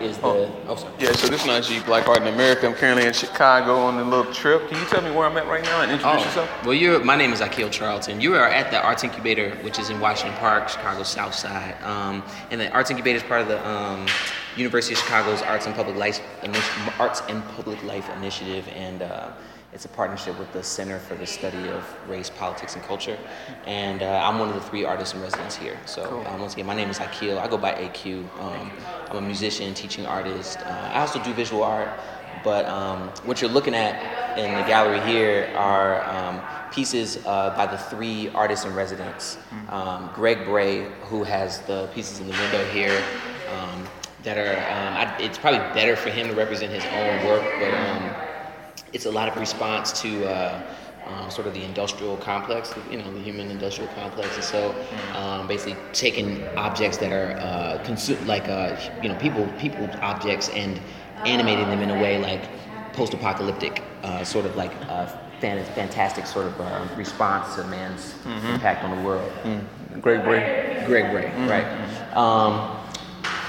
is the. Oh, oh sorry. Yeah, so this is Najee Black Art in America. I'm currently in Chicago on a little trip. Can you tell me where I'm at right now and introduce oh, yourself? Well, you're. My name is Aquil Charlton. You are at the Arts Incubator, which is in Washington Park, Chicago South Side. Um, and the Arts Incubator is part of the um, University of Chicago's Arts and Public Life Arts and Public Life Initiative, and. Uh, it's a partnership with the Center for the Study of Race, Politics, and Culture. And uh, I'm one of the three artists in residence here. So, cool. um, once again, my name is Aquil. I go by AQ. Um, I'm a musician, teaching artist. Uh, I also do visual art. But um, what you're looking at in the gallery here are um, pieces uh, by the three artists in residence. Mm-hmm. Um, Greg Bray, who has the pieces in the window here um, that are, I, it's probably better for him to represent his own work, but it's a lot of response to uh, um, sort of the industrial complex, you know, the human industrial complex. And so um, basically taking objects that are uh, consu- like, uh, you know, people, people objects and animating them in a way like post-apocalyptic, uh, sort of like uh, fantastic sort of uh, response to man's mm-hmm. impact on the world. Mm. Greg Bray. Greg Bray, mm-hmm. right. Um,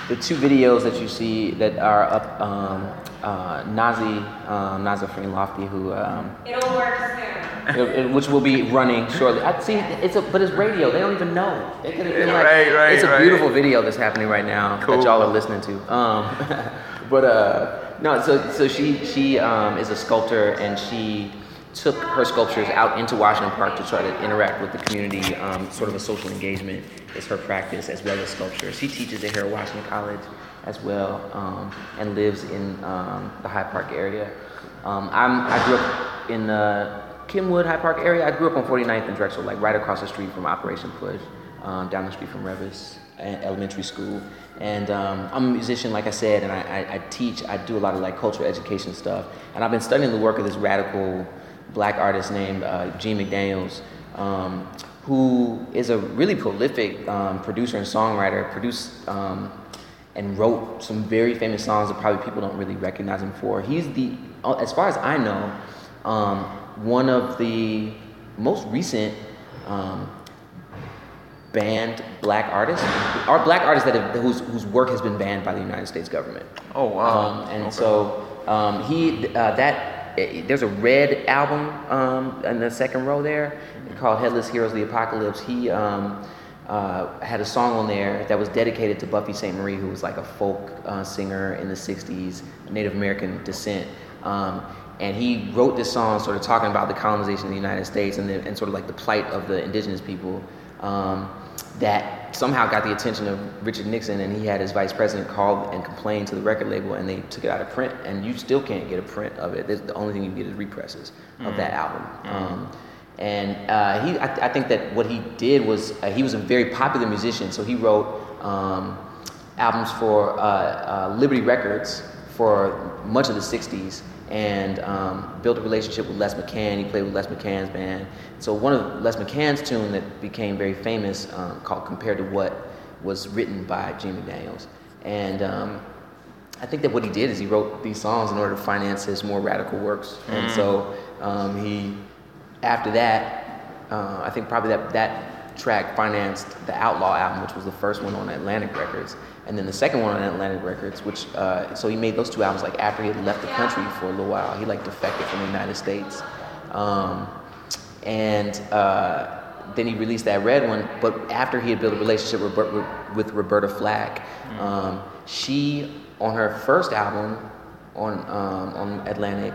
the two videos that you see that are up um, uh, Nazi, um, Nazafarin Lotfi, who um, it'll work soon. It, it, which will be running shortly. I see it's a, but it's radio. They don't even know. They could have been like, right, right, it's a right. beautiful video that's happening right now cool. that y'all are listening to. Um, but uh, no, so so she she um, is a sculptor and she took her sculptures out into Washington Park to try to interact with the community. Um, sort of a social engagement is her practice as well as sculpture. She teaches at Harold Washington College as well um, and lives in um, the Hyde Park area. Um, i grew up in the Kenwood Hyde Park area. I grew up on 49th and Drexel, like right across the street from Operation Push, um, down the street from Reavis Elementary School. And um, I'm a musician, like I said, and I, I, I, teach. I do a lot of like cultural education stuff. And I've been studying the work of this radical black artist named uh, Gene McDaniels, um, who is a really prolific producer and songwriter. Produced and wrote some very famous songs that probably people don't really recognize him for. He's the, uh, as far as I know, um, one of the most recent um, banned black artists, are black artists that have, whose, whose work has been banned by the United States government. Oh wow! Um, and okay. so um, he uh, that there's a red album um, in the second row there called Headless Heroes of the Apocalypse. He um, uh, had a song on there that was dedicated to Buffy Sainte-Marie, who was like a folk uh, singer in the 60s, Native American descent. Um, and he wrote this song sort of talking about the colonization of the United States and, the, and sort of like the plight of the indigenous people um, that somehow got the attention of Richard Nixon and he had his vice president call and complain to the record label and they took it out of print and you still can't get a print of it. The only thing you get is represses mm-hmm. of that album. Mm-hmm. Um, and uh, he, I, I, think that what he did was uh, he was a very popular musician, so he wrote um, albums for uh, uh Liberty Records for much of the '60s, and um, built a relationship with Les McCann. He played with Les McCann's band. So one of Les McCann's tune that became very famous, um, called "Compared to What," was written by Gene Daniels, and um, I think that what he did is he wrote these songs in order to finance his more radical works, mm. and so um, he after that, uh, I think probably that, that track financed the Outlaw album, which was the first one on Atlantic Records. And then the second one on Atlantic Records, which, uh, so he made those two albums like after he had left the country for a little while. He like defected from the United States. Um, and uh, then he released that red one, but after he had built a relationship with, with Roberta Flack, mm. um, she, on her first album on, um, on Atlantic,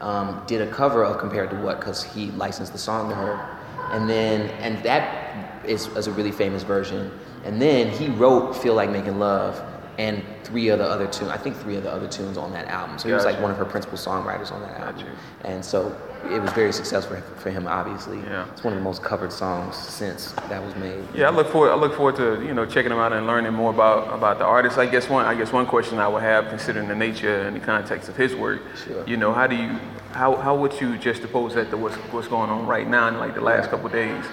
um, did a cover of Compared to What because he licensed the song to her. And then, and that is, is a really famous version. And then he wrote Feel Like Making Love and three of the other tunes. I think three of the other tunes on that album. So he was like one of her principal songwriters on that album. And so it was very successful for him. Obviously, yeah. it's one of the most covered songs since that was made. Yeah, I look forward. I look forward to you know checking them out and learning more about about the artist. I guess one. I guess one question I would have, considering the nature and the context of his work. Sure. You know, how do you how how would you just oppose that to what's what's going on right now in like the last couple days?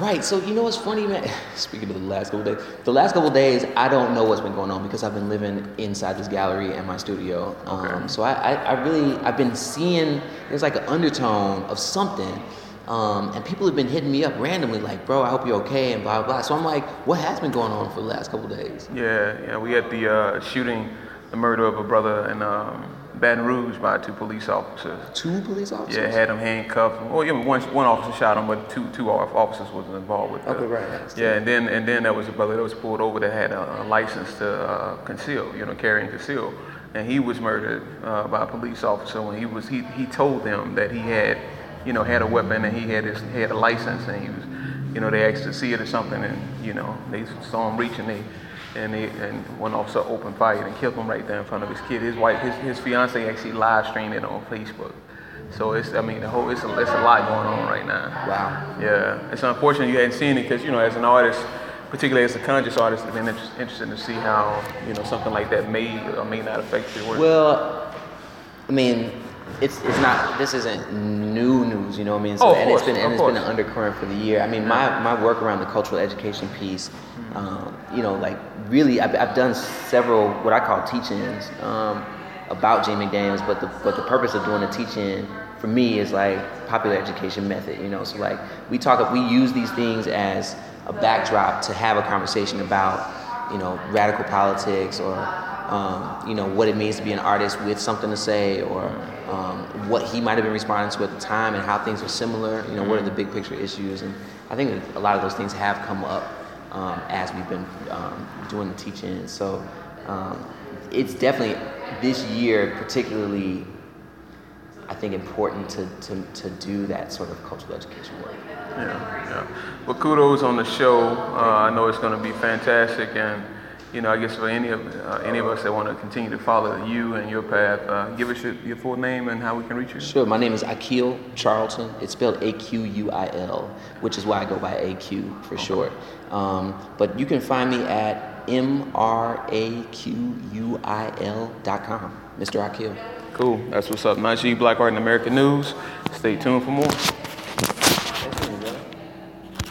Right. So you know what's funny, man? Speaking of the last couple days, the last couple days, I don't know what's been going on because I've been living inside this gallery and my studio. Okay. Um, so I, I, I, really, I've been seeing there's like an undertone of something Um, and people have been hitting me up randomly, like, bro, I hope you're okay, and blah, blah. So I'm like, what has been going on for the last couple days? Yeah, yeah. We had the uh, shooting, the murder of a brother in um, Baton Rouge by two police officers. Two police officers? Yeah, had him handcuffed. Well, yeah, one one officer shot him, but two two officers was involved with. Okay, right, I. Yeah, and then and then there was a brother that was pulled over that had a, a license to uh, conceal, you know, carry and conceal, and he was murdered uh, by a police officer when he was he he told them that he had, you know, had a weapon and he had his he had a license and he was, you know, they asked to see it or something and you know they saw him reaching they. And, they, and one officer opened fire and killed him right there in front of his kid. His wife, his, his fiance actually live streamed it on Facebook. So it's, I mean, the whole, it's a, it's a lot going on right now. Wow. Yeah, it's unfortunate you hadn't seen it because, you know, as an artist, particularly as a conscious artist, it's been inter- interesting to see how, you know, something like that may or may not affect your work. Well, I mean, it's it's not. This isn't new news, you know what I mean? Oh, of and course, it's been and it's been an undercurrent for the year. I mean, my my work around the cultural education piece, Mm-hmm. um, you know, like really, I've, I've done several what I call teach-ins um, about Jay McDaniels, but the but the purpose of doing a teach-in for me is like popular education method, you know. So like we talk, we use these things as a backdrop to have a conversation about, you know, radical politics or um, you know what it means to be an artist with something to say, or um, what he might have been responding to at the time, and how things are similar. You know, what are the big picture issues? And I think a lot of those things have come up um, as we've been um, doing the teaching. So um, it's definitely this year, particularly, I think important to, to, to do that sort of cultural education work. Yeah, yeah. Well, kudos on the show. Uh, I know it's going to be fantastic, and you know, I guess for any of uh, any of us that want to continue to follow you and your path, uh, give us your, your full name and how we can reach you. Sure. My name is Aquil Charlton. It's spelled A Q U I L, which is why I go by AQ for short. Um, but you can find me at M R A Q U I L dot com, Mr. Aquil. Cool. That's what's up. Najee Black Art and American News. Stay tuned for more.